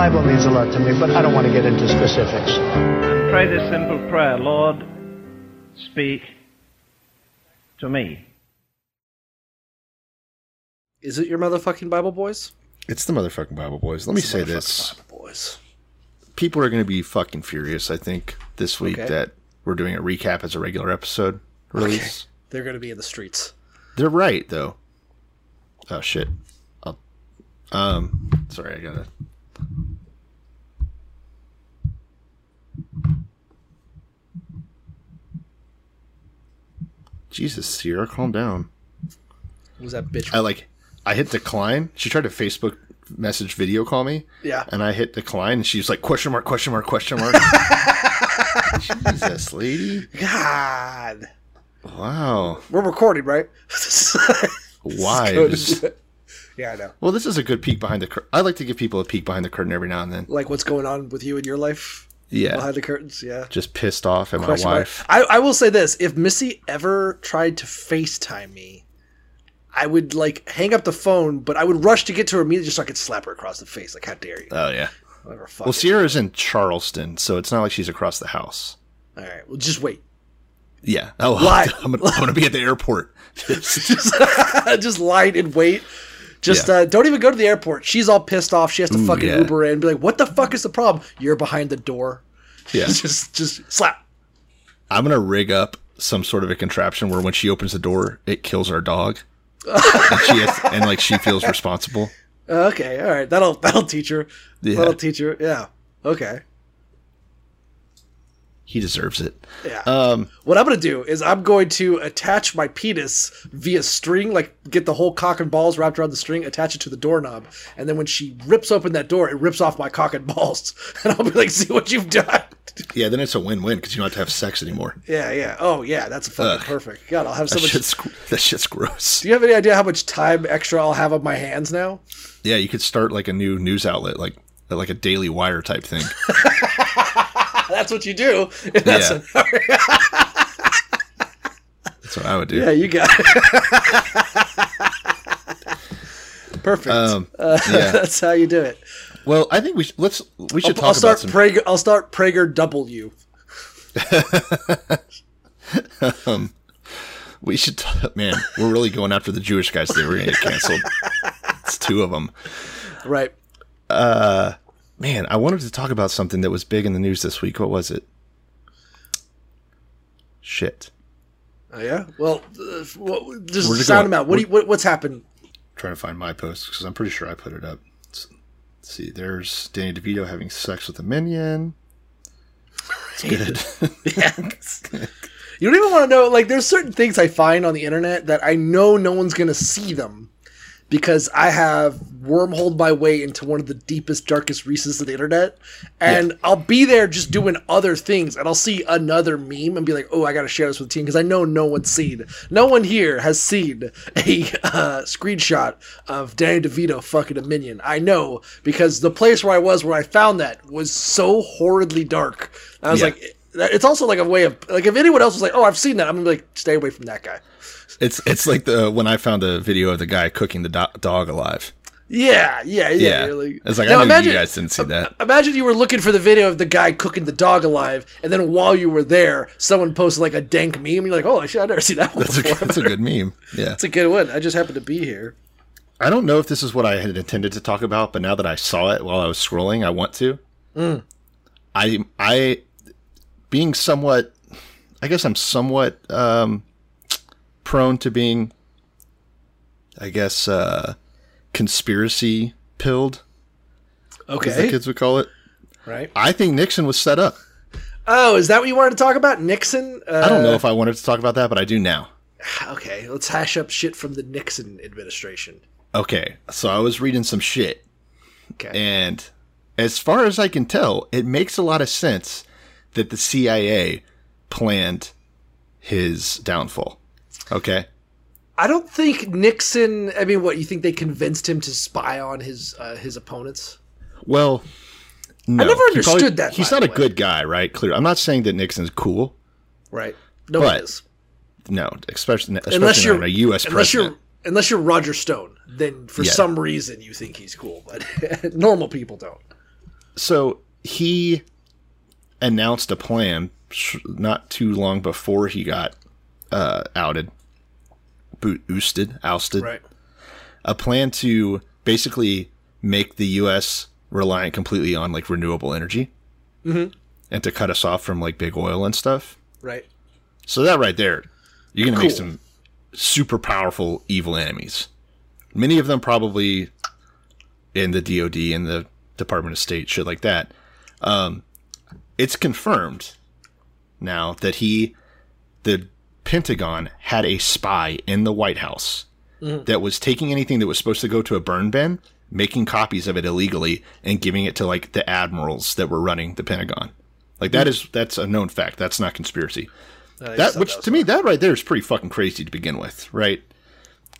Bible means a lot to me, but I don't want to get into specifics. And Pray this simple prayer Lord, speak to me. Is it your motherfucking Bible boys? It's the motherfucking Bible boys. Let me say this. Bible, Boys. People are going to be fucking furious, I think, this week Okay. that we're doing a recap as a regular episode release. They're going to be in the streets. They're right, though. Oh, shit. I'll, um, sorry, I gotta. Jesus, Sierra, calm down. Was that bitch? I like, I hit decline. She tried to Facebook message video call me. Yeah. And I hit decline, and she was like, question mark, question mark, question mark. Jesus, lady. God. Wow. We're recording, right? Why? Go It to was- shit. yeah, I know. well, this is a good peek behind the curtain. I like to give people a peek behind the curtain every now and then. Like what's going on with you in your life Yeah. behind the curtains? Yeah. Just pissed off at my Question mark. wife. I, I will say this: if Missy ever tried to FaceTime me, I would like hang up the phone, but I would rush to get to her immediately just so I could slap her across the face. Like, how dare you? Oh, yeah. Whatever. Fuck. Well. Sierra's in Charleston, so it's not like she's across the house. All right. Well, just wait. Yeah. Oh, Lie. I'm gonna, I'm gonna be at the airport. just, just lie and wait. Just Yeah. uh, don't even go to the airport. She's all pissed off. She has to Ooh, fucking yeah. Uber in. And be like, what the fuck is the problem? You're behind the door. Yeah. just, just slap. I'm gonna rig up some sort of a contraption where when she opens the door, it kills our dog, and, she has, and like she feels responsible. Okay, all right. That'll that'll teach her. Yeah. That'll teach her. Yeah. Okay. He deserves it. Yeah. Um. What I'm gonna do is I'm going to attach my penis via string, like get the whole cock and balls wrapped around the string, attach it to the doorknob, and then when she rips open that door, it rips off my cock and balls, and I'll be like, "See what you've done." Yeah. Then it's a win-win because you don't have to have sex anymore. Yeah, yeah. Oh, yeah. That's fucking Ugh. perfect. God, I'll have so That much. shit's that shit's gross. Do you have any idea how much time extra I'll have on my hands now? Yeah, you could start like a new news outlet, like like a Daily Wire type thing. That's what you do. in that Yeah. That's what I would do. yeah, you got it. Perfect. Um, Uh, yeah. That's how you do it. Well, I think we should let's we should I'll, talk I'll start about some. Prager. I'll start Prager W. um, we should, t- man. We're really going after the Jewish guys. They were going to get canceled. it's two of them. Right. Uh, man, I wanted to talk about something that was big in the news this week. What was it? Shit. Oh yeah. Well, uh, well just sound them out. What do you, what, what's happened? trying to find my post because I'm pretty sure I put it up. Let's, see. There's Danny DeVito having sex with a minion. It's good. yeah. You don't even want to know. Like, there's certain things I find on the internet that I know no one's gonna see them because I have wormholed my way into one of the deepest, darkest recesses of the internet, and I'll be there just doing other things, and I'll see another meme and be like, "Oh, I gotta share this with the team," because I know no one's seen. No one here has seen a uh, screenshot of Danny DeVito fucking a minion. I know because the place where I was, where I found that, was so horridly dark. I was Yeah. like. It's also like a way of like if anyone else was like, "Oh, I've seen that," I'm gonna be like, "Stay away from that guy." It's it's like the when I found the video of the guy cooking the do- dog alive. Yeah, yeah, yeah. Yeah, like- it's like Now I know imagine- you guys didn't see that. Imagine you were looking for the video of the guy cooking the dog alive, and then while you were there, someone posted like a dank meme. And you're like, "Oh shit, I never seen that one That's a that's a good meme. Yeah, It's a good one. I just happened to be here. I don't know if this is what I had intended to talk about, but now that I saw it while I was scrolling, I want to. Mm. I I being somewhat I guess I'm somewhat um prone to being I guess uh conspiracy pilled. Okay, as the kids would call it. right. I think Nixon was set up. Oh, is that what you wanted to talk about, Nixon? Uh, I don't know if I wanted to talk about that, but I do now. Okay, let's hash up shit from the Nixon administration. Okay, so I was reading some shit, Okay. and as far as I can tell, it makes a lot of sense that the CIA planned his downfall. Okay. I don't think Nixon. I mean, what you think they convinced him to spy on his uh, his opponents? Well, no, never he understood that, He's not a way. good guy, right? Clear. I'm not saying that Nixon's cool. Right. No But is. No, especially especially Unless you're a U.S. unless president. you're unless you're Roger Stone, then for Yeah. some reason you think he's cool, but normal people don't. So he announced a plan sh- not too long before he got uh, outed, boot ousted, ousted. Right. A plan to basically make the U.S. reliant completely on like renewable energy, Mhm. and to cut us off from like big oil and stuff. Right. So that right there, you're gonna make some super powerful evil enemies. Many of them probably in the DoD and the Department of State, shit like that. Um, it's confirmed now that he, the Pentagon, had a spy in the White House Mhm. that was taking anything that was supposed to go to a burn bin, making copies of it illegally, and giving it to like the admirals that were running the Pentagon. Like that is that's a known fact. That's not conspiracy just that which was to me that right there is pretty fucking crazy to begin with, right?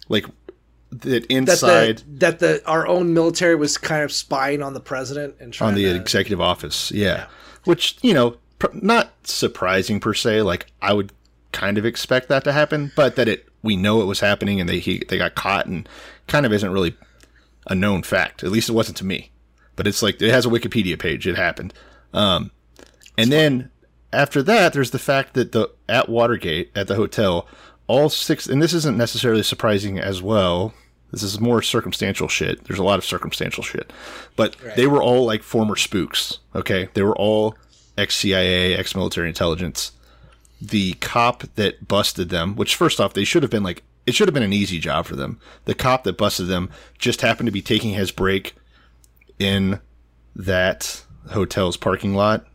Like that that inside the, that the our own military was kind of spying on the president and trying on the to, executive office, yeah. Which you know, pr- not surprising per se. Like I would kind of expect that to happen, but that it we know it was happening and they he, they got caught and kind of isn't really a known fact. At least it wasn't to me. But it's like it has a Wikipedia page. It happened. Um, and then after that, there's the fact that the at Watergate at the hotel, all six, and this isn't necessarily surprising as well. This is more circumstantial shit. There's a lot of circumstantial shit, but they were all like former spooks. Okay, they were all ex CIA, ex military intelligence. The cop that busted them, which first off, they should have been like, it should have been an easy job for them. The cop that busted them just happened to be taking his break in that hotel's parking lot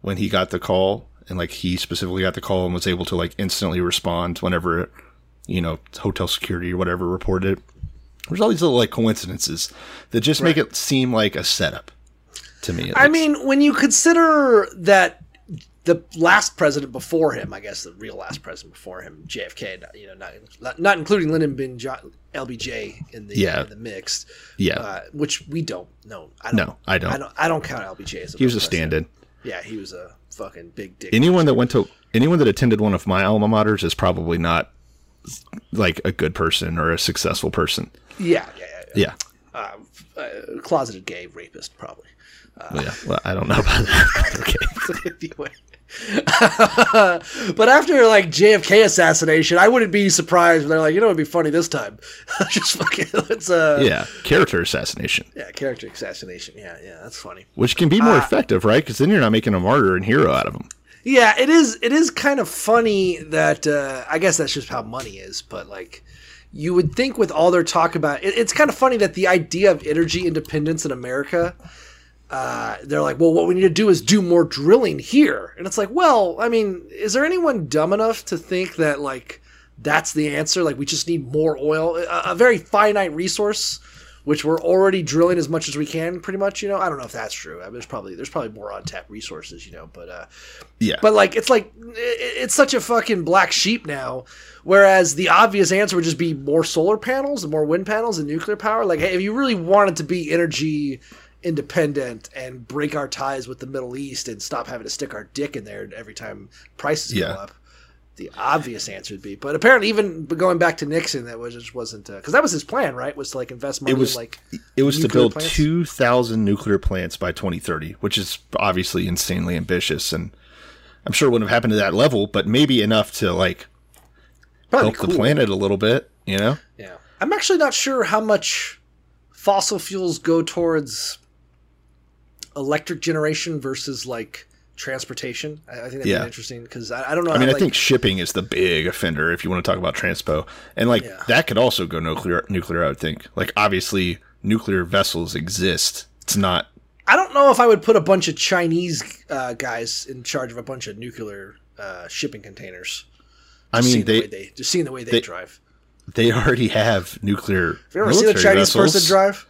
when he got the call and like he specifically got the call and was able to like instantly respond whenever you know hotel security or whatever reported it there's all these little like coincidences that just make it seem like a setup to me I least. mean, when you consider that the last president before him, I guess the real last president before him, JFK, not- you know, not not, including Lyndon bin Jo- LBJ in the Yeah. in the mix, Yeah. uh, which we don't know. I don't, No, I don't. I don't. I don't count LBJ as a he was a stand-in Yeah, he was a fucking big dick. anyone that went to anyone that attended one of my alma maters is probably not like a good person or a successful person Yeah, yeah, yeah. yeah yeah. Uh, uh, closeted gay rapist, probably. Well, yeah well i don't know about that okay anyway. but after like JFK assassination, I wouldn't be surprised when they're like, you know, it'd be funny this time. Just fucking, let's uh, yeah character assassination yeah, character assassination. Yeah, yeah, that's funny. which can be more effective right because then you're not making a martyr and hero out of them Yeah, it is. It is kind of funny that uh, I guess that's just how money is. But like, you would think with all their talk about it, it's kind of funny that the idea of energy independence in America, uh, they're like, well, what we need to do is do more drilling here, and it's like, well, I mean, is there anyone dumb enough to think that like that's the answer? Like, we just need more oil, a, a very finite resource. Which we're already drilling as much as we can, pretty much. You know, I don't know if that's true. I mean, there's probably there's probably more untapped resources, you know. But uh, yeah but like, it's like i- it's such a fucking black sheep now. Whereas the obvious answer would just be more solar panels and more wind panels and nuclear power. Like, hey, if you really wanted to be energy independent and break our ties with the Middle East and stop having to stick our dick in there every time prices Yeah. go up, the obvious answer would be. But apparently, even going back to Nixon, that was just wasn't uh, because that was his plan, right? Was to like invest money it was in like it was to build plants? 2000 nuclear plants by 2030 which is obviously insanely ambitious and i'm sure it wouldn't have happened to that level but maybe enough to like Probably help the planet a little bit you know Yeah. I'm actually not sure how much fossil fuels go towards electric generation versus like transportation. I, I think that'd Yeah. be interesting because I, I don't know. i mean i like, think shipping is the big offender if you want to talk about transpo and like Yeah. that could also go nuclear nuclear i would think like obviously nuclear vessels exist it's not I don't know if I would put a bunch of Chinese uh, guys in charge of a bunch of nuclear uh, shipping containers. I mean, seeing the they just seeing the way they, they- drive. they already have nuclear. Have you ever seen a Chinese vessels. person drive?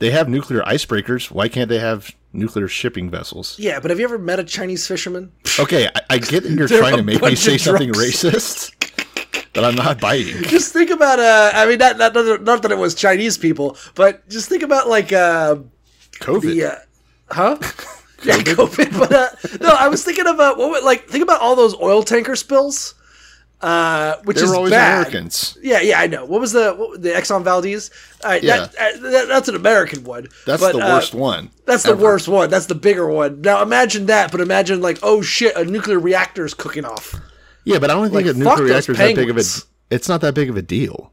They have nuclear icebreakers. Why can't they have nuclear shipping vessels? Yeah, but have you ever met a Chinese fisherman? Okay, I, I get that you're trying to make me say something racist, but I'm not biting. just think about uh I mean not not not that it was Chinese people, but just think about like uh COVID. the uh, huh? yeah, COVID. But uh, no, I was thinking about what would, like think about all those oil tanker spills, uh, which they is always bad. Americans. Yeah, yeah, I know. What was the what, the Exxon Valdez? All right, Yeah. that, uh, that, that's an American one. That's but, the uh, worst one. That's the ever. worst one. That's the bigger one. Now imagine that, but imagine like, oh shit, a nuclear reactor is cooking off. Yeah, but I don't think Like, a nuclear reactor is that big of a. It's not that big of a deal.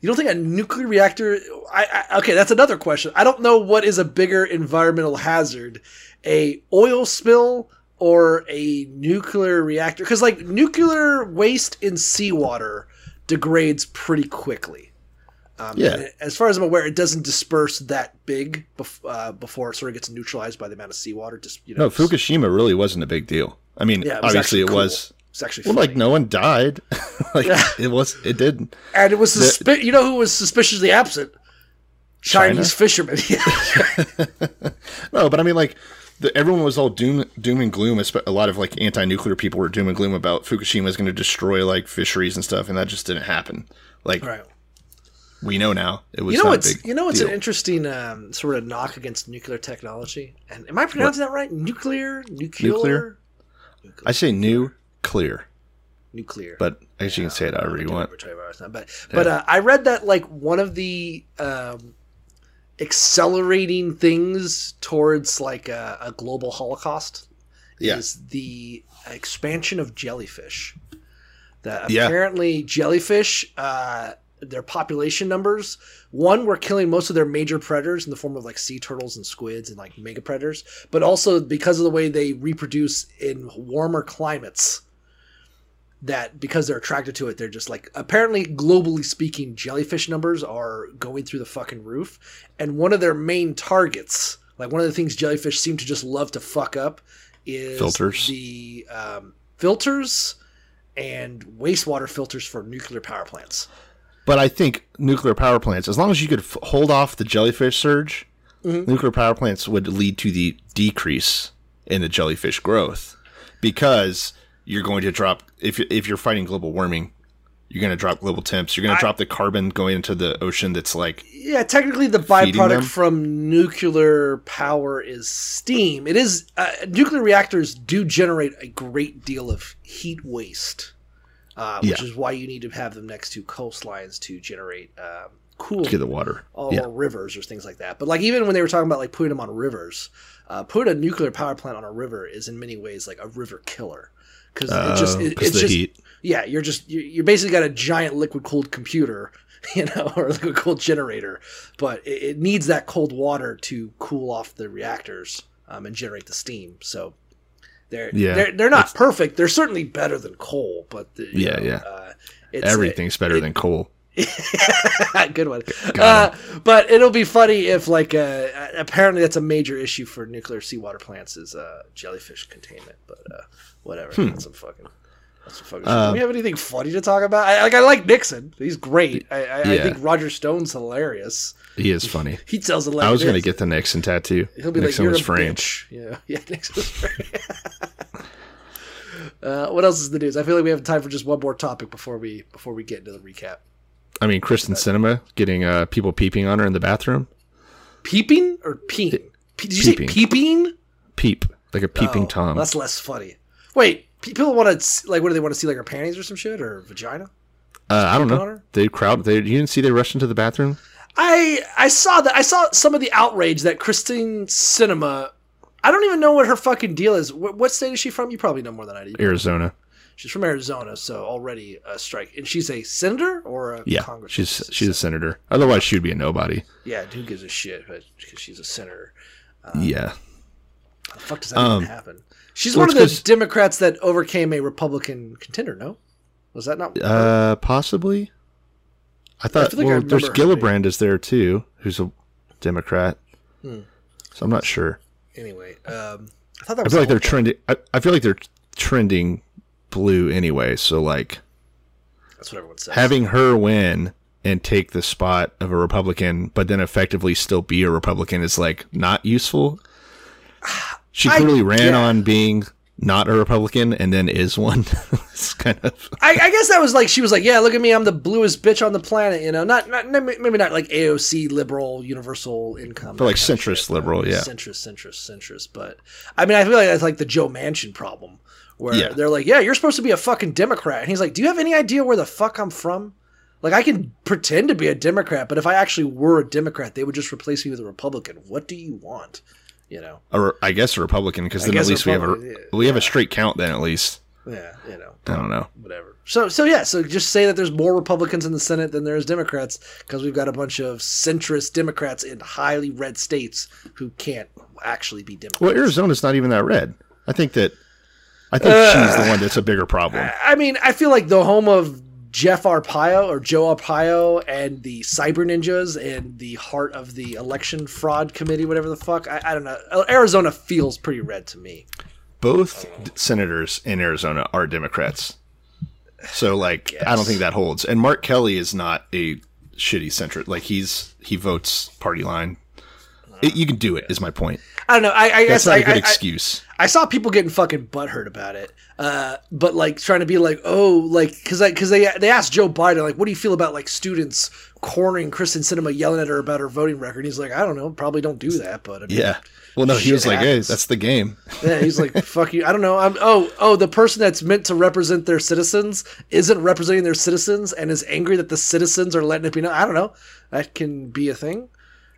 You don't think a nuclear reactor? I, I okay, that's another question. I don't know what is a bigger environmental hazard, a oil spill or a nuclear reactor? Because like nuclear waste in seawater degrades pretty quickly. Um, Yeah. As far as I'm aware, it doesn't disperse that big bef- uh, before it sort of gets neutralized by the amount of seawater. Just you know, No, Fukushima really wasn't a big deal. I mean, Yeah, it obviously it cool. was. It's actually Well, funny. like no one died. like it was. It didn't and it was suspi- you know who was suspiciously absent? China? Chinese fishermen. No, but I mean, like, the, everyone was all doom, doom and gloom. A lot of like anti-nuclear people were doom and gloom about Fukushima is going to destroy like fisheries and stuff, and that just didn't happen. Like right. we know now, it was You know what's you know what's deal. an interesting um, sort of knock against nuclear technology? And am I pronouncing that right? Nuclear, nuclear, Nuclear? I say new, clear, nuclear. but I guess you can say it however you want. But but uh, I read that like one of the um, accelerating things towards like a, a global holocaust Yeah. is the expansion of jellyfish. That Yeah. apparently jellyfish, uh, their population numbers, one were killing most of their major predators in the form of like sea turtles and squids and like mega predators, but also because of the way they reproduce in warmer climates. That because they're attracted to it, they're just like apparently globally speaking, jellyfish numbers are going through the fucking roof. And one of their main targets, like one of the things jellyfish seem to just love to fuck up, is Filters. the um, filters and wastewater filters for nuclear power plants. But I think nuclear power plants, as long as you could f- hold off the jellyfish surge, Mm-hmm. nuclear power plants would lead to the decrease in the jellyfish growth because you're going to drop if if you're fighting global warming, you're going to drop global temps. You're going to drop the carbon going into the ocean. That's like Yeah, technically the byproduct from nuclear power is steam. It is uh, nuclear reactors do generate a great deal of heat waste, uh, which Yeah. is why you need to have them next to coastlines to generate um, cool get the water. or yeah, rivers or things like that. But like even when they were talking about like putting them on rivers, uh, put a nuclear power plant on a river is in many ways like a river killer because it just it, it's the just heat. yeah you're just you you basically got a giant liquid cooled computer you know or liquid cooled generator but it, it needs that cold water to cool off the reactors um, and generate the steam so they're Yeah, they're, they're not perfect they're certainly better than coal but the, Yeah, know, yeah. uh, it's, Everything's better than coal. Good one. Uh, but it'll be funny if, like, uh, apparently that's a major issue for nuclear seawater plants is uh, jellyfish containment. But uh, whatever. Hmm. That's some fucking. That's some fucking. Uh. Do we have anything funny to talk about? I, like, I like Nixon. He's great. I, I, I think Roger Stone's hilarious. He is funny. He tells it like I was going to get the Nixon tattoo. He'll be Nixon like, "You're was a bitch." Yeah, yeah. Nixon was framed. uh, what else is the news? I feel like we have time for just one more topic before we before we get into the recap. I mean, Kyrsten Sinema getting uh, people peeping on her in the bathroom. Peeping or peeing? Pe- Did you Peeping. say peeping? Peep like a peeping Oh, tom. That's less funny. Wait, people want to like what do they want to see like her panties or some shit or vagina? Uh, I don't know. They crowd. They you didn't see they rushed into the bathroom. I I saw that I saw some of the outrage that Christine Sinema. I don't even know what her fucking deal is. What, what state is she from? You probably know more than I do. Arizona. She's from Arizona, so already a strike. And she's a senator or a Yeah, congressman? she's she's a senator. Otherwise, she'd be a nobody. yeah. Who gives a shit? But because she's a senator, yeah. how the fuck does that Um, even happen? She's well, one of 'cause- Democrats that overcame a Republican contender. No, was that not? Uh, possibly. I thought. feel like I well, there's remember her Gillibrand is there too, who's a Democrat. Hmm. So I'm not sure. anyway, um, I thought that I feel like they're thing. trending. I, I feel like they're trending blue anyway. So like, That's what everyone says. having her win and take the spot of a Republican, but then effectively still be a Republican is like not useful. She I- clearly ran yeah. on being not a Republican and then is one. it's kind of I, I guess that was like she was like, yeah, look at me, I'm the bluest bitch on the planet. You know, not not maybe not like AOC liberal universal income, But like that kind of centrist shit, liberal, yeah. centrist, centrist, centrist. But I mean, I feel like that's like the Joe Manchin problem, where Yeah. they're like, yeah, you're supposed to be a fucking Democrat, and he's like, do you have any idea where the fuck I'm from? Like, I can pretend to be a Democrat, but if I actually were a Democrat, they would just replace me with a Republican. What do you want? You know? re- I guess a Republican because then at least we have a yeah. we have a straight count then at least. Yeah, you know. I don't know. whatever. So so yeah, so just say that there's more Republicans in the Senate than there's Democrats because we've got a bunch of centrist Democrats in highly red states who can't actually be Democrats. Well, Arizona's not even that red. I think that I think uh, she's the one that's a bigger problem. I mean, I feel like the home of Jeff Arpaio or Joe Arpaio and the Cyber Ninjas and the heart of the election fraud committee, whatever the fuck. I, I don't know. Uh, Arizona feels pretty red to me. Both senators in Arizona are Democrats. So like I don't think that holds. And Mark Kelly is not a shitty centrist. Like he's he votes party line. It, you can do it. Is my point. I don't know. I, I That's guess not I, a good I- excuse. I saw people getting fucking butthurt about it, uh, but like trying to be like, oh, like because because they they asked Joe Biden like, what do you feel about like students cornering Kyrsten Sinema, yelling at her about her voting record? He's like, I don't know, probably don't do that, but mean, yeah. Well, no, he was like, "Hey, that's the game." yeah, he's like, fuck you. I don't know. I'm oh oh the person that's meant to represent their citizens isn't representing their citizens and is angry that the citizens are letting it be known. I don't know. That can be a thing.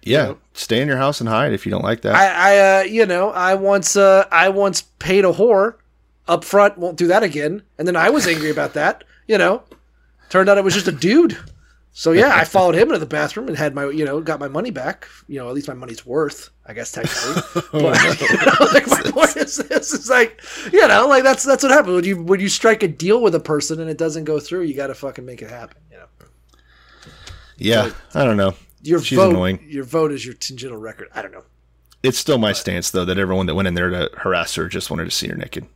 Yeah, stay in your house and hide if you don't like that. I, I uh, you know, I once, uh, I once paid a whore up front. Won't do that again. And then I was angry about that. You know, turned out it was just a dude. So yeah, I followed him into the bathroom and had my, you know, got my money back. You know, at least my money's worth, I guess technically. but you know, like my point is this: is like, you know, like that's that's what happens when you when you strike a deal with a person and it doesn't go through. You got to fucking make it happen. You know, yeah, I don't know. Your She's vote, annoying. your vote is your tangential record. I don't know. It's still my stance though that everyone that went in there to harass her just wanted to see her naked.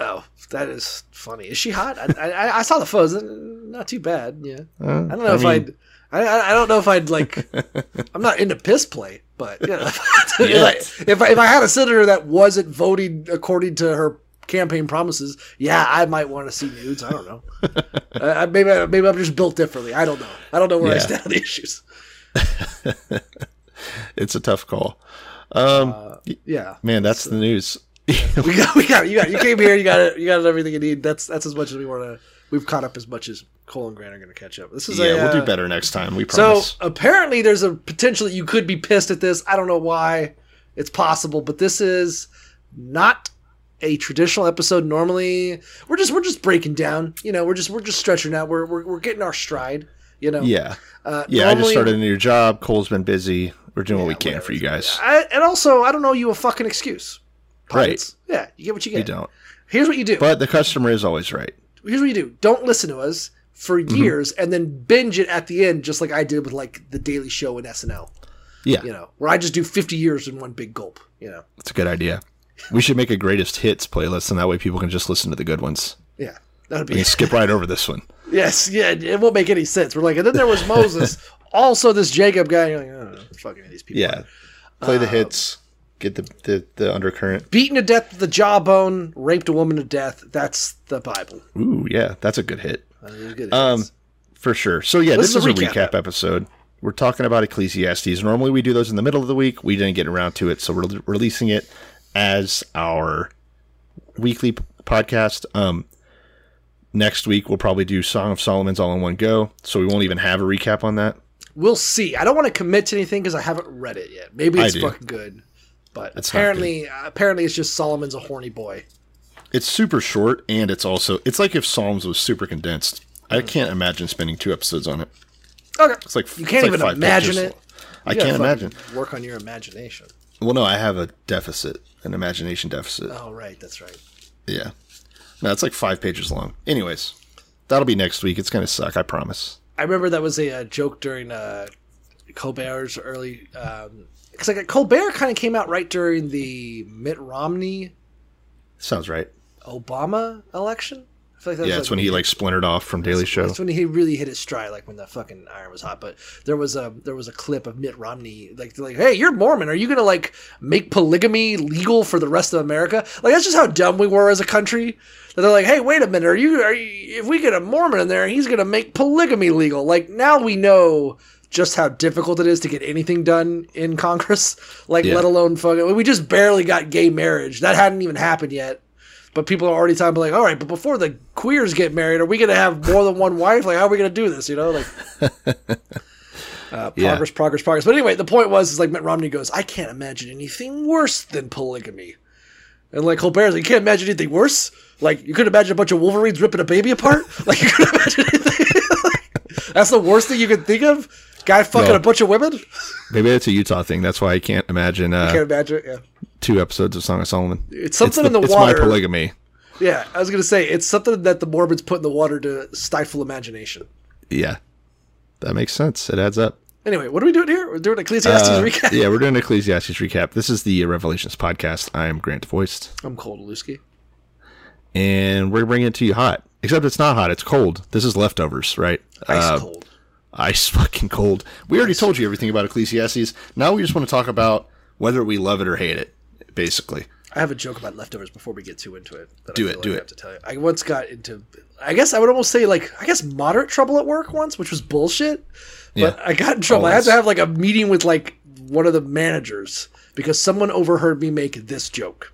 Oh, that is funny. Is she hot? I, I, I saw the photos. uh, Not too bad. Yeah. I don't know I if mean- I'd. I, I I don't know if I'd like. I'm not into piss play, but you know, if, I, if I if I had a senator that wasn't voting according to her campaign promises, yeah, I might want to see nudes. I don't know. uh, maybe maybe I'm just built differently. I don't know. I don't know where I stand on the issues. It's a tough call. Um, Yeah. man, that's the news. we got we got you got you came here you got it you got everything you need that's that's as much as we want to we've caught up as much as Cole and Grant are going to catch up this is yeah, a, we'll uh, do better next time. We promise. so apparently there's a potential that you could be pissed at this i don't know why it's possible but this is not a traditional episode normally we're just we're just breaking down you know we're just we're just stretching out we're we're, we're getting our stride you know yeah, uh, yeah. I just started a new job. Cole's been busy. We're doing what we can whatever. for you guys. I, and also i don't know you a fucking excuse Right. Yeah you get what you get We don't. here's what you do But the customer is always right. here's what you do don't listen to us for Mm-hmm. years and then binge it at the end just like i did with like the daily show and snl Yeah, you know where i just do 50 years in one big gulp you know that's a good idea. We should make a greatest hits playlist, and that way people can just listen to the good ones. yeah that'd be skip right over this one. yes yeah it won't make any sense we're like and then there was moses also this jacob guy you're like oh, fucking these people Yeah, play Um, the hits, get the the, the undercurrent. beaten to death with the jawbone raped a woman to death that's the bible Ooh, yeah, that's a good hit. Good. Um, for sure. So yeah, This this, is a recap recap, episode. We're talking about Ecclesiastes. Normally we do those in the middle of the week. We didn't get around to it, so we're releasing it as our weekly p- podcast. Um, next week we'll probably do Song of Solomon's all in one go, so we won't even have a recap on that. we'll see i don't want to commit to anything because i haven't read it yet maybe it's fucking good but It's apparently uh, apparently it's just solomon's a horny boy It's super short, and it's also it's like if Psalms was super condensed. I mm. can't imagine spending two episodes on it. okay It's like You can't like even imagine it. I can't imagine. Work on your imagination. Well, no, I have a deficit, an imagination deficit. Oh, right, that's right. Yeah. No, it's like five pages long. Anyways, that'll be next week. It's gonna suck. I promise. I remember that was a, uh joke during uh, Colbert's early. Because like Colbert kind of came out right during the Mitt Romney Sounds right. Obama election. Like that yeah, was, it's when he like splintered off from Daily Show. That's when he really hit his stride, like when the fucking iron was hot. But there was a there was a clip of Mitt Romney, like like, hey, you're Mormon. Are you gonna like make polygamy legal for the rest of America? Like that's just how dumb we were as a country. That they're like, hey, wait a minute, are you are you, if we get a Mormon in there, he's gonna make polygamy legal. Like now we know just how difficult it is to get anything done in Congress. Like Yeah. let alone fucking. We just barely got gay marriage. That hadn't even happened yet. But people are already talking about like, all right, but before the queers get married, are we going to have more than one wife? Like, how are we going to do this? You know, like uh, Yeah. progress, progress, progress. But anyway, the point was, is like Mitt Romney goes, I can't imagine anything worse than polygamy. And like Colbert's like, you can't imagine anything worse. Like you could imagine a bunch of Wolverines ripping a baby apart. Like you could imagine anything. That's the worst thing you could think of. Guy fucking No. a bunch of women. Maybe that's a Utah thing. That's why I can't imagine uh, Can't imagine. it, Yeah. Two episodes of Song of Solomon. It's something in the it's water. my polygamy. Yeah, I was gonna say it's something that the Mormons put in the water to stifle imagination. Yeah, that makes sense. It adds up. Anyway, what are we doing here? We're doing Ecclesiastes Uh, recap. yeah, we're doing Ecclesiastes recap. This is the Revelations podcast. I am Grant Voiced, I'm Cole Delusky. and we're bringing it to you hot. Except it's not hot; it's cold. This is leftovers, right? Ice Uh, cold. ice fucking cold. We already told you everything about Ecclesiastes. Now we just want to talk about whether we love it or hate it. Basically, I have a joke about leftovers before we get too into it. that I Do feel it, like do I it. have to tell you. I once got into, I guess I would almost say like, I guess moderate trouble at work once, which was bullshit. But Yeah. I got in trouble. I had to have like a meeting with like one of the managers because someone overheard me make this joke.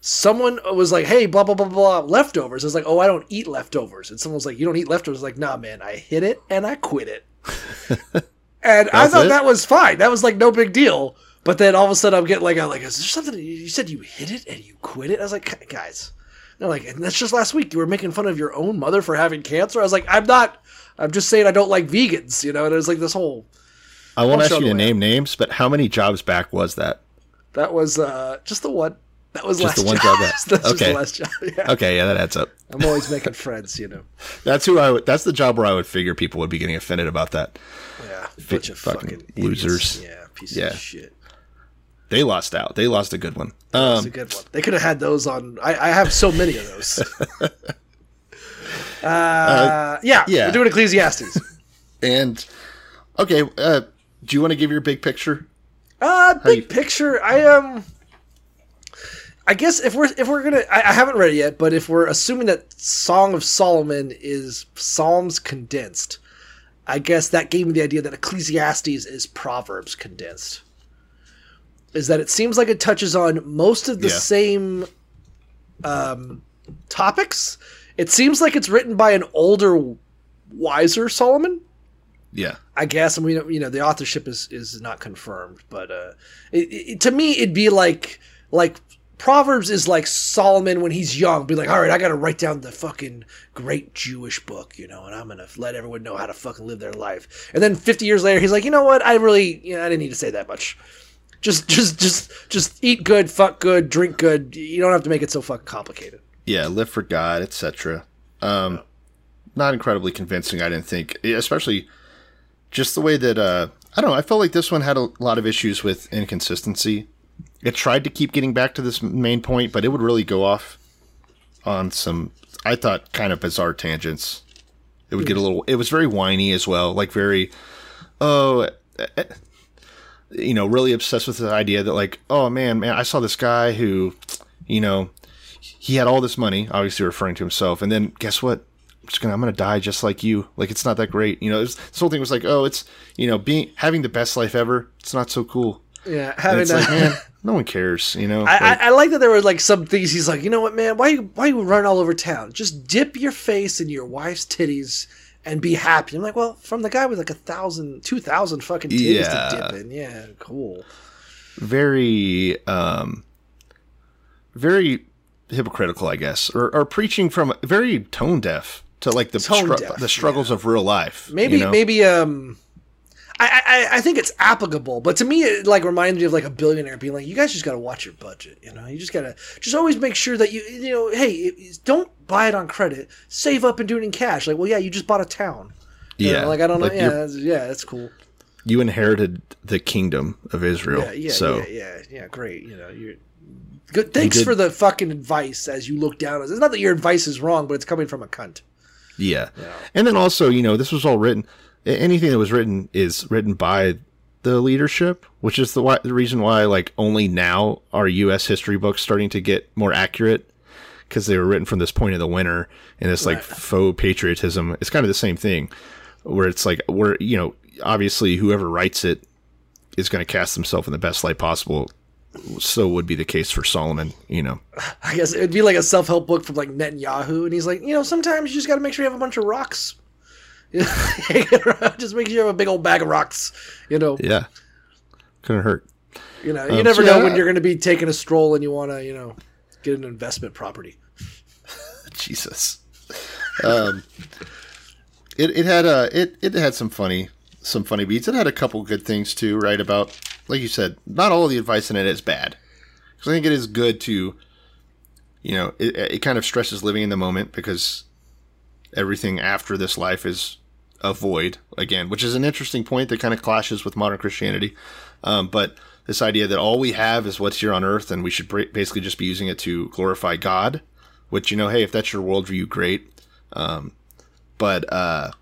Someone was like, "Hey, blah blah blah blah leftovers." I was like, "Oh, I don't eat leftovers." And someone was like, "You don't eat leftovers?" I was like, "Nah, man, I hit it and I quit it." and I thought it? that was fine. That was like no big deal. But then all of a sudden, I'm getting like, I'm like, is there something? You said you hit it and you quit it. I was like, guys, they're like, and that's just last week. You were making fun of your own mother for having cancer. I was like, I'm not. I'm just saying I don't like vegans. You know, and it was like this whole. I won't ask you to the name names, but how many jobs back was that? That was uh just the one. That was Just last the one job. job that- that's okay. the last job. Yeah. Okay, yeah, that adds up. I'm always making friends. You know. That's who I would. That's the job where I would figure people would be getting offended about that. Yeah. Bunch of fucking fucking, idiots. losers. Yeah. Piece Yeah. of shit. They lost out. They lost a good one. That's Um, a good one. They could have had those on. I, I have so many of those. uh, yeah, yeah. We're doing Ecclesiastes. and okay, uh, do you want to give your big picture? Uh, big you- picture. I um, I guess if we're if we're gonna, I, I haven't read it yet, but if we're assuming that Song of Solomon is Psalms condensed, I guess that gave me the idea that Ecclesiastes is Proverbs condensed. Is that it seems like it touches on most of the Yeah. same um, topics. It seems like it's written by an older, wiser Solomon. Yeah, I guess, and we you know, the authorship is is not confirmed, but uh, it, it, to me, it'd be like like Proverbs is like Solomon when he's young, be like, all right, I got to write down the fucking great Jewish book, you know, and I'm gonna let everyone know how to fucking live their life. And then 50 years later, he's like, you know what, I really, you know, I didn't need to say that much. Just, just, just, just eat good, fuck good, drink good. You don't have to make it so fucking complicated. yeah. Live for God, etc. Um, not incredibly convincing. I didn't think, especially just the way that uh, I don't know. I felt like this one had a lot of issues with inconsistency. It tried to keep getting back to this main point, but it would really go off on some, I thought, kind of bizarre tangents. It would get a little. It was very whiny as well, like very, oh, you know, really obsessed with the idea that like, oh man, man, I saw this guy who, you know, he had all this money, obviously referring to himself, and then guess what? I'm just gonna I'm gonna die just like you. Like it's not that great, you know. Was, this whole thing was like, oh, it's you know, being having the best life ever. It's not so cool. Yeah, having a- like, man, no one cares, you know. I, Like, I, I like that there were like some things he's like, you know what, man? Why you why you run all over town? Just dip your face in your wife's titties and be happy. I'm like, well, from the guy with like a thousand, two thousand fucking titties Yeah. to dip in, yeah, cool. very um very hypocritical i guess or, or preaching from very tone deaf to like the deaf, the struggles of real life Maybe you know? maybe um. I, I, I think it's applicable, but to me, it like reminds me of like a billionaire being like, "You guys just got to watch your budget. You know, you just gotta just always make sure that you you know, hey, don't buy it on credit. Save up and do it in cash. Like, well, yeah, you just bought a town. You yeah know, like I don't know. Yeah, that's, yeah, that's cool. you inherited the kingdom of israel Yeah, yeah, so yeah, yeah, yeah. Great. You know, you're Good. Thanks did- for the fucking advice. As you look down, it's not that your advice is wrong, but it's coming from a cunt. Yeah. And then also, you know, this was all written. Anything that was written is written by the leadership, which is the why, the reason why like only now are U.S. history books starting to get more accurate because they were written from this point of the winter and this like faux patriotism. It's kind of the same thing where it's like where you know obviously whoever writes it is going to cast themselves in the best light possible. So would be the case for Solomon, you know. I guess it'd be like a self help book from like Netanyahu, and he's like, you know, sometimes you just got to make sure you have a bunch of rocks. just make sure you have a big old bag of rocks. You know, Yeah, couldn't hurt. you know, you Um, never so know yeah. when you're going to be taking a stroll and you want to, you know, get an investment property. Jesus. Um, it it had uh it it had some funny some funny beats. It had a couple good things too, right? About like you said, not all of the advice in it is bad. Because I think it is good to, you know, it it kind of stresses living in the moment because everything after this life is a void again, which is an interesting point that kind of clashes with modern Christianity. Um, but this idea that all we have is what's here on earth, and we should basically just be using it to glorify God. Which you know, hey, if that's your worldview, great. Um, but uh,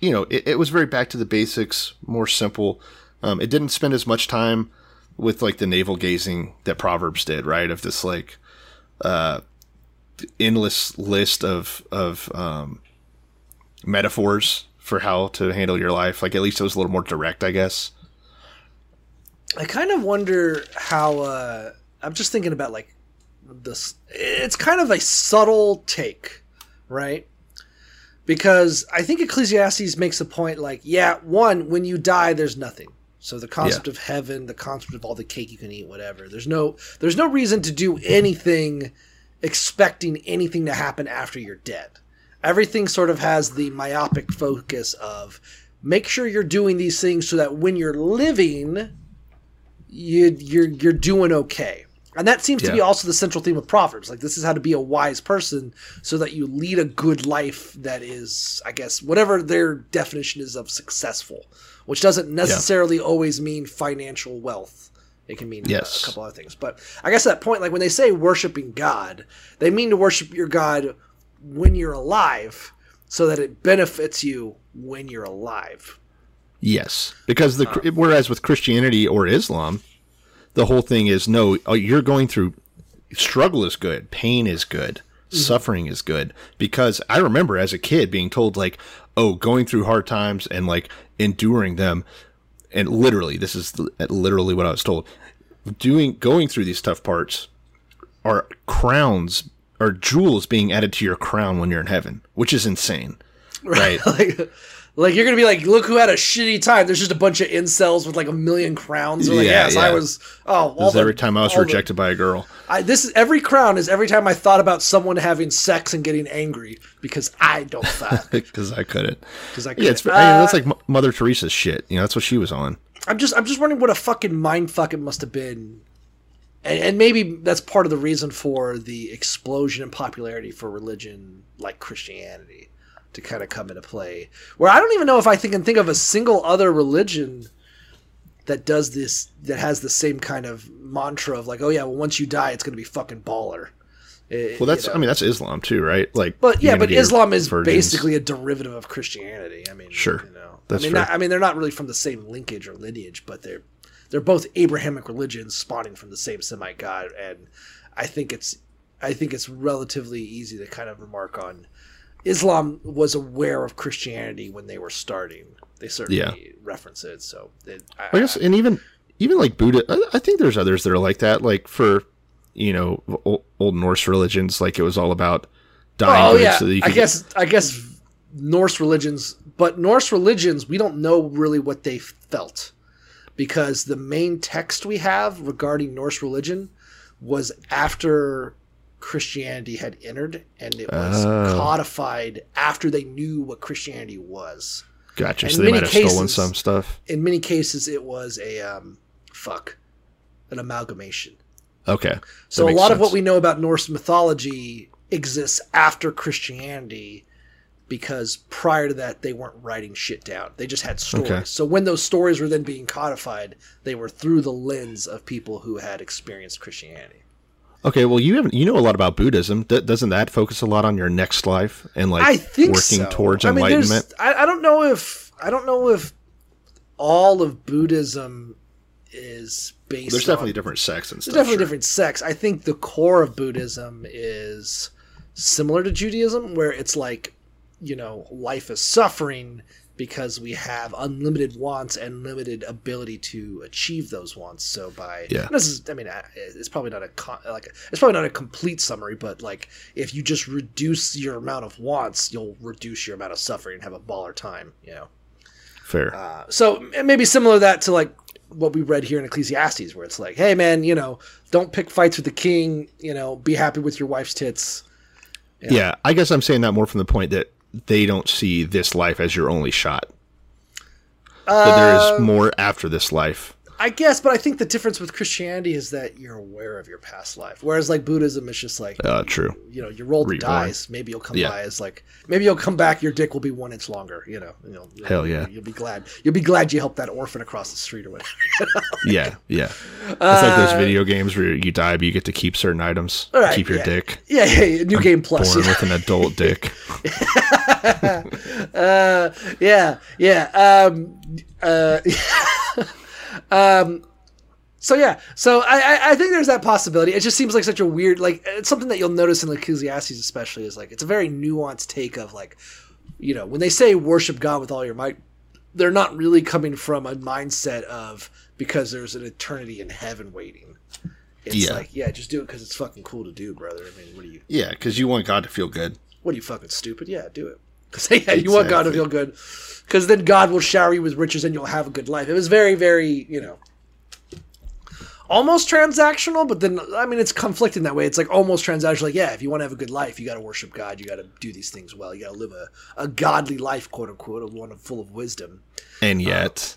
you know, it, it was very back to the basics, more simple. Um, it didn't spend as much time with like the navel gazing that Proverbs did, right? Of this like uh, endless list of of um, metaphors for how to handle your life. Like at least it was a little more direct, I guess. I kind of wonder how. Uh, I'm just thinking about like this. It's kind of a subtle take, right? Because I think Ecclesiastes makes the point like, yeah, one, when you die, there's nothing. So the concept Yeah. of heaven, the concept of all the cake you can eat, whatever. There's no, there's no reason to do anything expecting anything to happen after you're dead. Everything sort of has the myopic focus of make sure you're doing these things so that when you're living, you you're you're doing okay. And that seems to be also the central theme of Proverbs. Like this is how to be a wise person so that you lead a good life that is, I guess, whatever their definition is of successful, which doesn't necessarily always mean financial wealth. It can mean Yes. a couple other things. But I guess that point, like when they say worshiping God, they mean to worship your God when you're alive so that it benefits you when you're alive. Yes, because the whereas with Christianity or Islam, the whole thing is no, oh, you're going through struggle is good, pain is good, mm-hmm. suffering is good. Because I remember as a kid being told like, oh, going through hard times and like enduring them, and literally this is uh, literally what I was told. Doing going through these tough parts are crowns or jewels being added to your crown when you're in heaven, which is insane, right? like, like you're gonna be like, look who had a shitty time. There's just a bunch of incels with like a million crowns. Like, Yeah, yes, I was. Oh, This is the- every time I was all the- rejected by a girl. I, this is every crown is every time I thought about someone having sex and getting angry because I don't fuck. because I couldn't because I yeah, it's couldn't. I mean, that's Uh, like Mo- Mother Teresa's shit. You know, that's what she was on. I'm just I'm just wondering what a fucking mind fuck it must have been. And, and maybe that's part of the reason for the explosion in popularity for religion like Christianity to kind of come into play. Where I don't even know if I think, can think of a single other religion that does this that has the same kind of mantra of like, oh yeah, well once you die, it's gonna be fucking baller. It- Well, that's you know? I mean that's Islam too, right? Like, But yeah, but Islam is virgins. basically a derivative of Christianity. I mean, Sure. you know, That's I mean, not, I mean, they're not really from the same linkage or lineage, but they're they're both Abrahamic religions spawning from the same Semite god, and I think it's I think it's relatively easy to kind of remark on. Islam was aware of Christianity when they were starting. They certainly Yeah. reference it. So it, I guess, and even even like Buddha, I, I think there's others that are like that. Like for you know old, old Norse religions, like it was all about dying Oh yeah, so I guess I guess Norse religions, but Norse religions, we don't know really what they felt because the main text we have regarding Norse religion was after Christianity had entered, and it was Oh. codified after they knew what Christianity was. gotcha. in So they might have stolen cases- some stuff. In many cases, it was a um, fuck, an amalgamation. Okay, So a lot of what we know about Norse mythology exists after Christianity, because prior to that they weren't writing shit down. They just had stories. Okay. So when those stories were then being codified, they were through the lens of people who had experienced Christianity. Okay, well, you have you know a lot about Buddhism. D- doesn't that focus a lot on your next life and like I think working so. towards I mean, enlightenment? I, I don't know if I don't know if all of Buddhism is based. There's definitely on, different sects and There's stuff. definitely sure. different sects. I think the core of Buddhism is similar to Judaism, where it's like, you know, life is suffering because we have unlimited wants and limited ability to achieve those wants. So by Yeah. this is, I mean, it's probably not a con- like it's probably not a complete summary, but like if you just reduce your amount of wants, you'll reduce your amount of suffering and have a baller time. You know. Fair. Uh, so it may be similar to that to like what we read here in Ecclesiastes, where it's like, hey man, you know, don't pick fights with the king. You know, be happy with your wife's tits. yeah. I guess I'm saying that more from the point that they don't see this life as your only shot. that there Uh, more after this life. I guess, but I think the difference with Christianity is that you're aware of your past life, whereas like Buddhism is just like, Uh, true. you know, you roll the Reborn. dice. Maybe you'll come Yeah. by as like, maybe you'll come back. Your dick will be one inch longer. You know, you know. Hell yeah. You'll be glad. You'll be glad you helped that orphan across the street or whatever. Yeah, yeah. It's Uh, like those video games where you die, but you get to keep certain items. Right, keep your yeah. dick. yeah, yeah, yeah. New game plus. Born with an adult dick. uh, yeah, yeah. Um, uh, um, so yeah, so I, I, I think there's that possibility. It just seems like such a weird, like it's something that you'll notice in Ecclesiastes, especially is like it's a very nuanced take of like, you know, when they say worship God with all your might, they're not really coming from a mindset of because there's an eternity in heaven waiting. It's Yeah. like, yeah, just do it because it's fucking cool to do, brother. I mean, what are you? Yeah, because you want God to feel good. What are you fucking stupid? Yeah, do it. 'Cause, yeah, you want God to feel good, because then God will shower you with riches and you'll have a good life. It was very, very, you know, almost transactional, but then I mean, it's conflicting that way. It's like almost transactional. Like, yeah, if you want to have a good life, you got to worship God. You got to do these things well. You got to live a, a godly life, quote unquote, a one full of wisdom. Uh, and yet,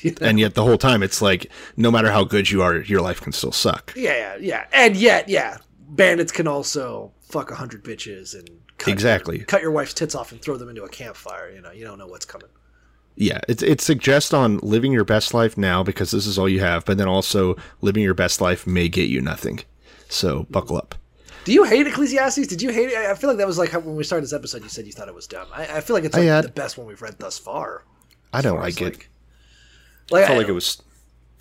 You know? and yet the whole time it's like, no matter how good you are, your life can still suck. yeah, yeah, yeah, and yet, yeah, bandits can also fuck a hundred bitches and cut Exactly. cut your wife's tits off and throw them into a campfire. You know, you don't know what's coming. Yeah, it, it suggests on living your best life now because this is all you have, but then also living your best life may get you nothing. So buckle up. Do you hate Ecclesiastes? Did you hate it? I feel like that was like how, when we started this episode. You said you thought it was dumb. I, I feel like it's like had- the best one we've read thus far. I don't like it. like- Like, I felt I- like it was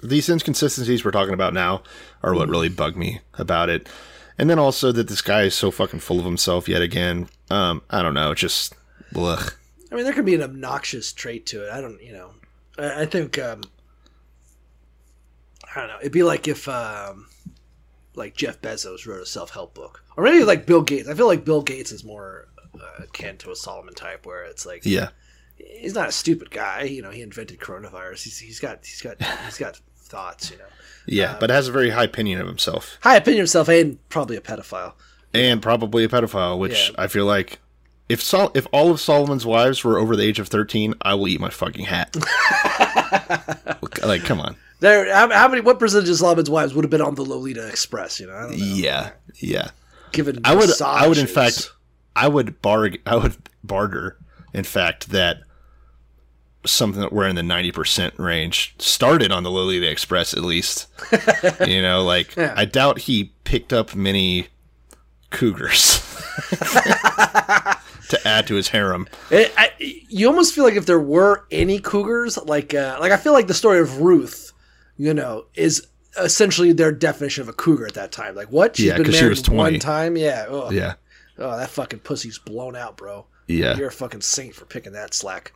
these inconsistencies we're talking about now are what mm. really bugged me about it. And then also that this guy is so fucking full of himself yet again. Um, I don't know, just ugh. I mean, there could be an obnoxious trait to it. I don't, you know. I, I think, um, I don't know. It'd be like if, um, like Jeff Bezos wrote a self-help book, or maybe like Bill Gates. I feel like Bill Gates is more uh, akin to a Solomon type, where it's like, Yeah. he's not a stupid guy. You know, he invented coronavirus. He's, he's got, he's got, he's got thoughts. You know, Yeah, um, but has a very high opinion of himself. high opinion of himself, and probably a pedophile. And probably a pedophile, which Yeah. I feel like if Sol- if all of Solomon's wives were over the age of 13, I will eat my fucking hat. like, come on. There, how, how many? What percentage of Solomon's wives would have been on the Lolita Express? You know, I don't know. Yeah. Yeah. Given I would I would in fact I would barg I would barter in fact that something that we're in the 90% range started on the Lolita Express at least. you know, like Yeah. I doubt he picked up many cougars to add to his harem. It, I, you almost feel like if there were any cougars, like uh, like I feel like the story of Ruth, you know, is essentially their definition of a cougar at that time. Like what? She's Yeah, been 'cause she was 20. one time. Yeah. Oh, Yeah. Oh, that fucking pussy's blown out, bro. Yeah. You're a fucking saint for picking that slack.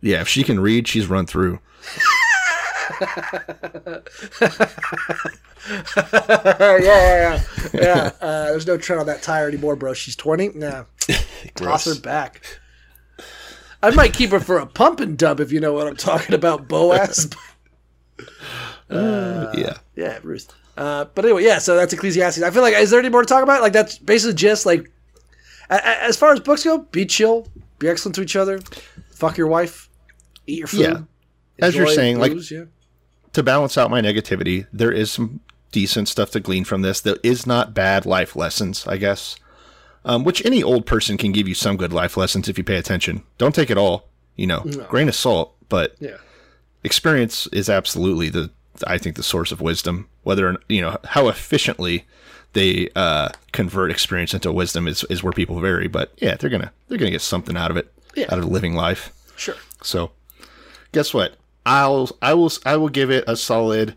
Yeah, if she can read, she's run through. yeah, yeah, yeah. yeah. Uh, there's no tread on that tire anymore, bro. She's 20. Nah. Toss her back. I might keep her for a pump and dump if you know what I'm talking about, Boaz. yeah. Yeah, Ruth. Uh, but anyway, yeah. So that's Ecclesiastes. I feel like is there any more to talk about? Like that's basically just like, a- a- as far as books go, be chill, be excellent to each other, fuck your wife, eat your food. Yeah. As you're saying, like- yeah. to balance out my negativity, there is some decent stuff to glean from this. There is not bad life lessons, I guess. um, which any old person can give you some good life lessons if you pay attention. Don't take it all, you know, grain of salt, but Yeah. experience is absolutely the I think the source of wisdom. Whether you know how efficiently they uh, convert experience into wisdom is, is where people vary. But yeah, they're gonna they're gonna get something out of it, Yeah. out of living life. Sure. So, guess what? I'll I will I will give it a solid,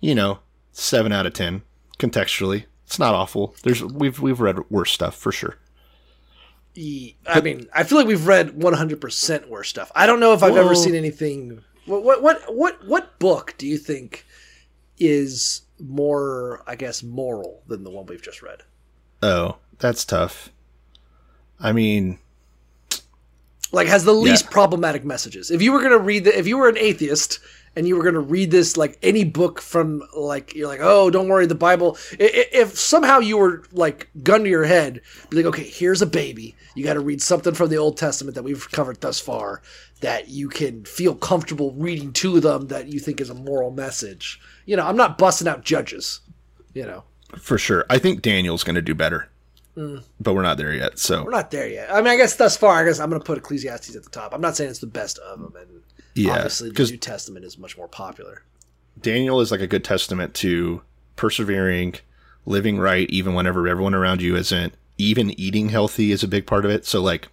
you know, seven out of ten. Contextually, it's not awful. There's we've we've read worse stuff for sure. I mean, I feel like we've read 100% worse stuff. I don't know if I've ever seen anything. What, what what what what book do you think is more, I guess, moral than the one we've just read? Oh, that's tough. I mean, Like has the least Yeah. problematic messages. If you were gonna read the, if you were an atheist and you were gonna read this, like any book from like you're like, oh, don't worry, the Bible. i- i- If somehow you were like gun to your head, be like, okay, here's a baby. You got to read something from the Old Testament that we've covered thus far that you can feel comfortable reading to them that you think is a moral message. You know, I'm not busting out judges. You know, for sure. I think Daniel's going to do better, but we're not there yet. So we're not there yet. I mean, I guess thus far, I guess I'm gonna put Ecclesiastes at the top. I'm not saying it's the best of them, and Yeah, obviously the New Testament is much more popular. Daniel is like a good testament to persevering, living right, even whenever everyone around you isn't. Even eating healthy is a big part of it. So like,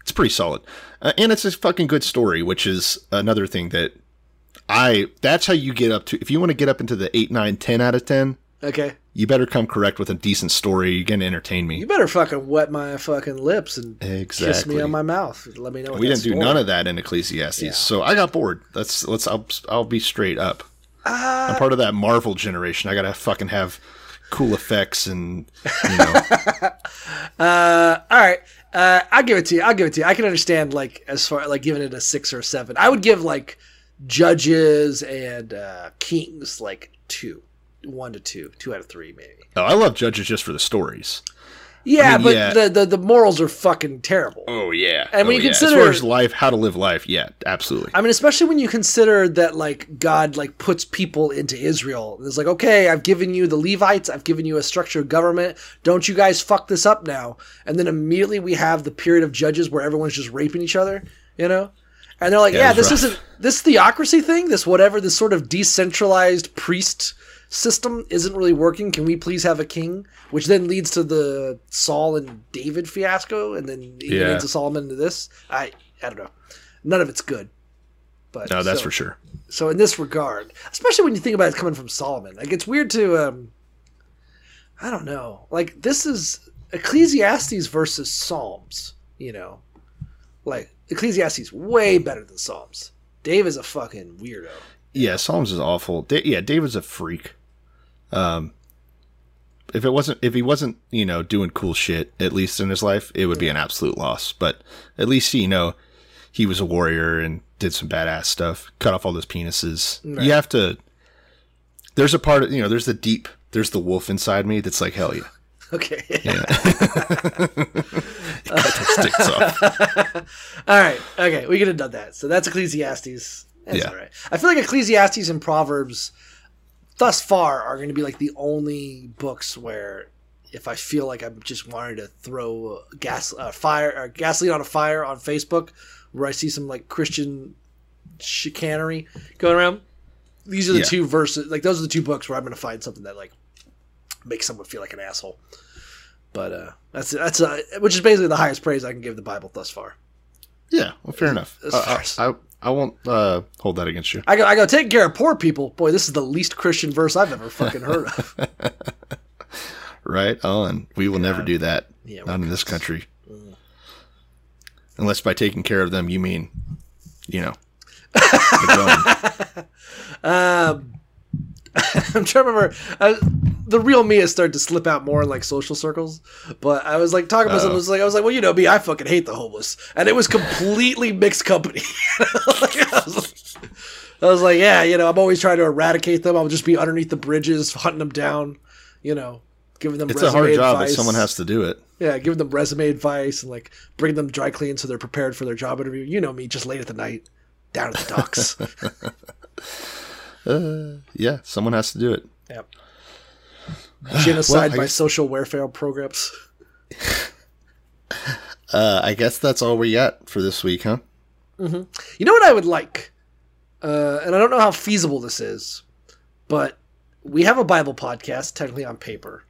it's pretty solid, uh, and it's a fucking good story, which is another thing that I. That's how you get up to. If you want to get up into the eight, nine, ten out of ten, Okay. You better come correct with a decent story. You're gonna entertain me. You better fucking wet my fucking lips and kiss Exactly. me on my mouth. Let me know. What we didn't do for. none of that in Ecclesiastes, so I got bored. Let's let's. I'll, I'll be straight up. Uh, I'm part of that Marvel generation. I gotta fucking have cool effects and you know. Uh, all right. Uh, I'll give it to you. I'll give it to you. I can understand like as far like giving it a six or a seven. I would give like judges and uh, kings like two, one to two, two out of three maybe. oh, I love Judges just for the stories. Yeah, mean, but yeah. The, the the morals are fucking terrible. Oh yeah, And when Oh, you yeah. as consider- far as life, how to live life, yeah, absolutely. I mean, especially when you consider that like God like puts people into Israel. It's like, okay, I've given you the Levites, I've given you a structured government. Don't you guys fuck this up now? And then immediately we have the period of judges where everyone's just raping each other, you know? And they're like, Yeah, yeah, this rough. isn't this theocracy thing, this whatever, this sort of decentralized priest system isn't really working. Can we please have a king? Which then leads to the Saul and David fiasco, and then Yeah. into Solomon into this. I I don't know. None of it's good. But No, that's so- for sure. so in this regard, especially when you think about it coming from Solomon, like it's weird to um I don't know. Like this is Ecclesiastes versus Psalms, you know. Like Ecclesiastes way better than Psalms. Dave is a fucking weirdo. Yeah, Psalms is awful. Da- yeah, David's a freak. Um, if it wasn't, if he wasn't, you know, doing cool shit at least in his life, it would be an absolute loss. But at least you know he was a warrior and did some badass stuff. Cut off all those penises. You have to. There's a part of you know. There's the deep. There's the wolf inside me that's like hell yeah. Okay. Sticks off. all right. Okay, we could have done that. So that's Ecclesiastes. Yeah. right. I feel like Ecclesiastes and Proverbs thus far are going to be like the only books where if I feel like I'm just wanting to throw gas uh, fire or gasoline on a fire on Facebook where I see some like Christian chicanery going around. These are the Yeah. two verses like those are the two books where I'm going to find something that like makes someone feel like an asshole. But uh that's that's uh, which is basically the highest praise I can give the Bible thus far. Yeah, well, fair enough. as Uh, as- I, I I won't uh, hold that against you. I go, I go, taking care of poor people. Boy, this is the least Christian verse I've ever fucking heard of. Right on. We will never do that. Yeah, Not in this country. Unless by taking care of them you mean, you know, gun. I'm trying to remember. Uh, the real me has started to slip out more in like social circles, but I was like talking about something. I was like, I was like, well, you know me, I fucking hate the homeless, and it was completely mixed company. Like, I, was like, I was like, yeah, you know, I'm always trying to eradicate them. I'll just be underneath the bridges, hunting them down, you know, giving them It's a hard job, advice. but someone has to do it. Yeah, giving them resume advice and like bring them dry clean so they're prepared for their job interview. You know me, just late at the night, down at the docks. Yeah, someone has to do it. yep. Genocide Well, by guess- social welfare programs. Uh, I guess that's all we got for this week, huh? You know what I would like, uh, and I don't know how feasible this is, but we have a Bible podcast technically on paper.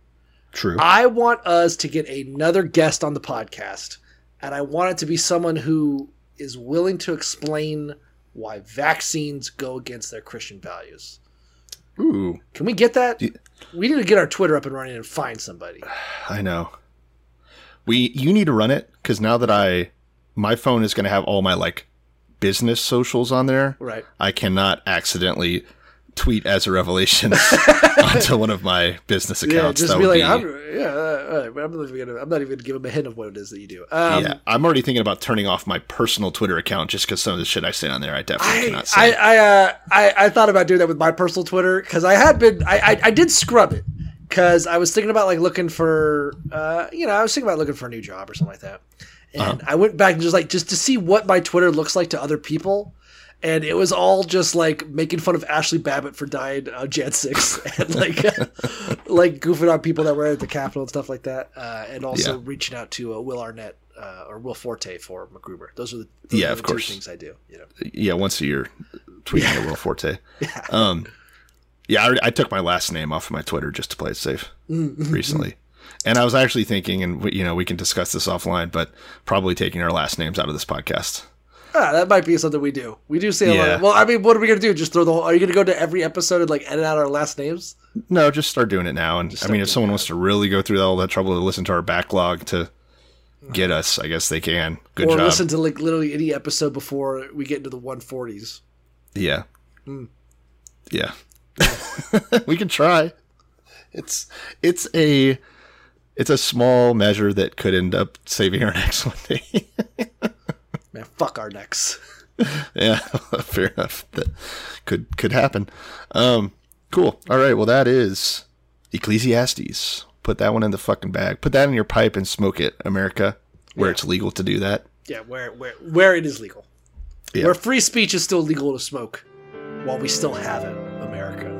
True. I want us to get another guest on the podcast, and I want it to be someone who is willing to explain why vaccines go against their Christian values. Ooh, Can we get that? We need to get our Twitter up and running and find somebody. I know. We you need to run it because now that I my phone is going to have all my like business socials on there. Right. I cannot accidentally tweet as a revelation onto one of my business accounts. Yeah, just that be like, I'm, yeah, uh, I'm not even gonna, I'm not even gonna give him a hint of what it is that you do. Um, yeah, I'm already thinking about turning off my personal Twitter account just because some of the shit I say on there, I definitely I, cannot say. I, I, uh, I, I thought about doing that with my personal Twitter because I had been, I, I, I did scrub it because I was thinking about like looking for, uh, you know, I was thinking about looking for a new job or something like that, and I went back and just like just to see what my Twitter looks like to other people. And it was all just like making fun of Ashli Babbitt for dying on Jan 6 and like like goofing on people that were at the Capitol and stuff like that. Uh, and also Yeah. reaching out to uh, Will Arnett uh, or Will Forte for MacGruber. Those are the, those Yeah, are of the course. things I do. You know. yeah, once a year, tweeting at Will Forte. Um, yeah, I, I took my last name off of my Twitter just to play it safe Mm-hmm. recently. And I was actually thinking, and we, you know, we can discuss this offline, but probably taking our last names out of this podcast. Ah, that might be something we do. We do say a lot. Yeah. Of, well, I mean, what are we gonna do? Just throw the whole? Are you gonna go to every episode and like edit out our last names? No, just start doing it now. And I mean, if someone that. wants to really go through all that trouble to listen to our backlog to get us, I guess they can. Good or job. listen to like literally any episode before we get into the 140s. Yeah. Hmm. Yeah. we can try. It's it's a it's a small measure that could end up saving our next one day. Man, fuck our necks. yeah, fair enough. That could could happen. Um cool. All right, well that is Ecclesiastes. Put that one in the fucking bag. Put that in your pipe and smoke it, America, where it's legal to do that. Yeah, where where where it is legal, Yeah. where free speech is still legal to smoke, while we still have it.